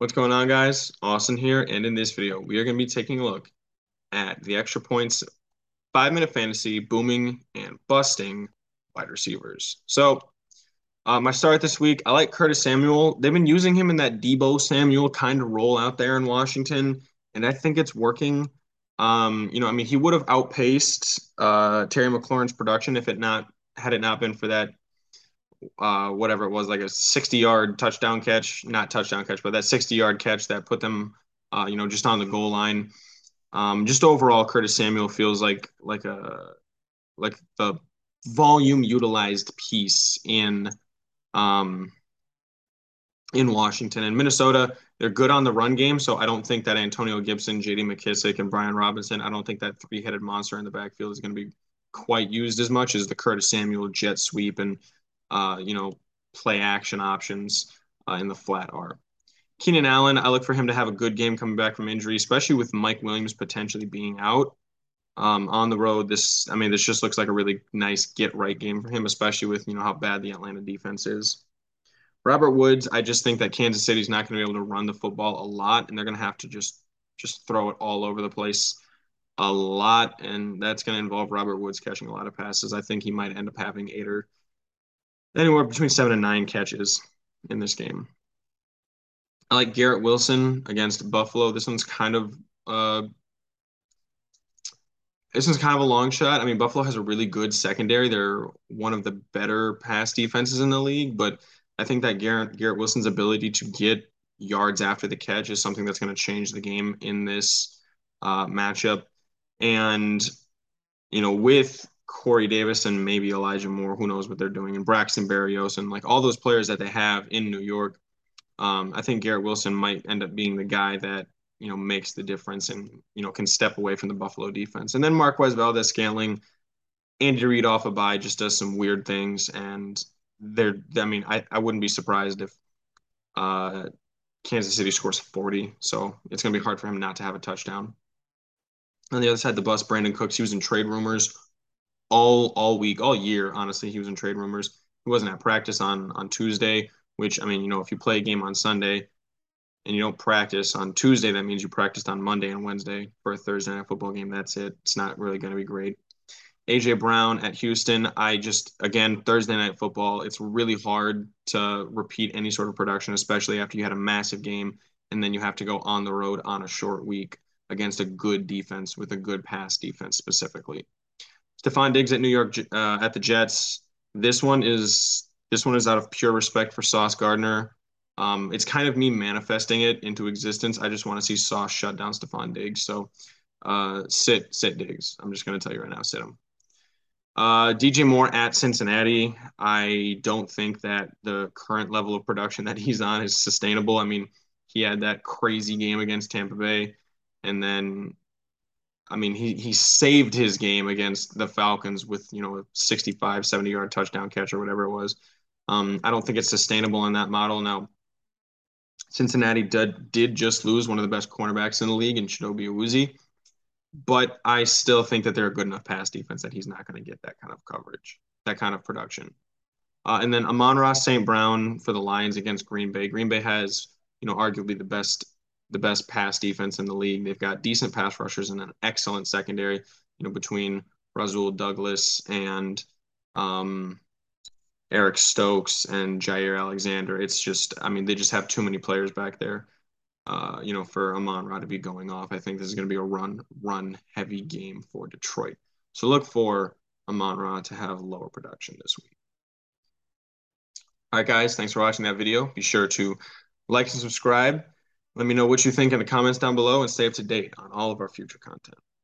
What's going on, guys? Austin here, and in this video, we are going to be taking a look at the extra points, five minute fantasy, booming and busting wide receivers. So, uh, my start this week, I like Curtis Samuel. They've been using him in that Deebo Samuel kind of role out there in Washington, and I think it's working. Um, you know, I mean, he would have outpaced uh, Terry McLaurin's production if it not had it not been for that uh, whatever it was, like a 60 yard touchdown catch, not touchdown catch, but that 60 yard catch that put them, uh, you know, just on the goal line. Um, just overall, Curtis Samuel feels like like a like the volume utilized piece in um, in Washington and Minnesota. They're good on the run game, so I don't think that Antonio Gibson, J.D. McKissic, and Brian Robinson. I don't think that three headed monster in the backfield is going to be quite used as much as the Curtis Samuel jet sweep and you know, play action options uh, in the flat are. Keenan Allen, I look for him to have a good game coming back from injury, especially with Mike Williams potentially being out um, on the road. This, I mean, this just looks like a really nice get right game for him, especially with you know how bad the Atlanta defense is. Robert Woods, I just think that Kansas City's not going to be able to run the football a lot, and they're going to have to just just throw it all over the place a lot, and that's going to involve Robert Woods catching a lot of passes. I think he might end up having eight or anywhere between seven and nine catches in this game. I like Garrett Wilson against Buffalo. This one's kind of uh, this one's kind of a long shot. I mean, Buffalo has a really good secondary. They're one of the better pass defenses in the league, but I think that Garrett Garrett Wilson's ability to get yards after the catch is something that's going to change the game in this uh, matchup. And you know, with Corey Davis and maybe Elijah Moore. Who knows what they're doing? And Braxton Berrios and like all those players that they have in New York. Um, I think Garrett Wilson might end up being the guy that you know makes the difference and you know can step away from the Buffalo defense. And then Marquez Valdez-Scantling, Andy Reid off a bye just does some weird things, and they're. I mean, I I wouldn't be surprised if uh, Kansas City scores 40. So it's going to be hard for him not to have a touchdown. On the other side, the bus, Brandin Cooks, he was in trade rumors all all week, all year. Honestly, he was in trade rumors. He wasn't at practice on on Tuesday, which I mean, you know, if you play a game on Sunday and you don't practice on Tuesday, that means you practiced on Monday and Wednesday for a Thursday night football game. That's it. It's not really going to be great. AJ Brown at Houston. I just again Thursday night football. It's really hard to repeat any sort of production, especially after you had a massive game and then you have to go on the road on a short week against a good defense with a good pass defense specifically. Stefon Diggs at New York uh, at the Jets. This one is this one is out of pure respect for Sauce Gardner. Um, it's kind of me manifesting it into existence. I just want to see Sauce shut down Stefon Diggs. So uh, sit sit Diggs. I'm just going to tell you right now, sit him. Uh, DJ Moore at Cincinnati. I don't think that the current level of production that he's on is sustainable. I mean, he had that crazy game against Tampa Bay, and then I mean, he he saved his game against the Falcons with, you know, a 65, 70 yard touchdown catch or whatever it was. Um, I don't think it's sustainable in that model. Now, Cincinnati did, did just lose one of the best cornerbacks in the league in Chidobe Awuzie, but I still think that they're a good enough pass defense that he's not going to get that kind of coverage, that kind of production. Uh, and then Amon Ra St. Brown for the Lions against Green Bay. Green Bay has, you know, arguably the best the best pass defense in the league. They've got decent pass rushers and an excellent secondary, you know, between Rasul Douglas and um, Eric Stokes and Jaire Alexander. It's just, I mean, they just have too many players back there, uh, you know, for Amon Ra to be going off. I think this is going to be a run, run heavy game for Detroit. So look for Amon Ra to have lower production this week. All right, guys, thanks for watching that video. Be sure to like and subscribe. Let me know what you think in the comments down below and stay up to date on all of our future content.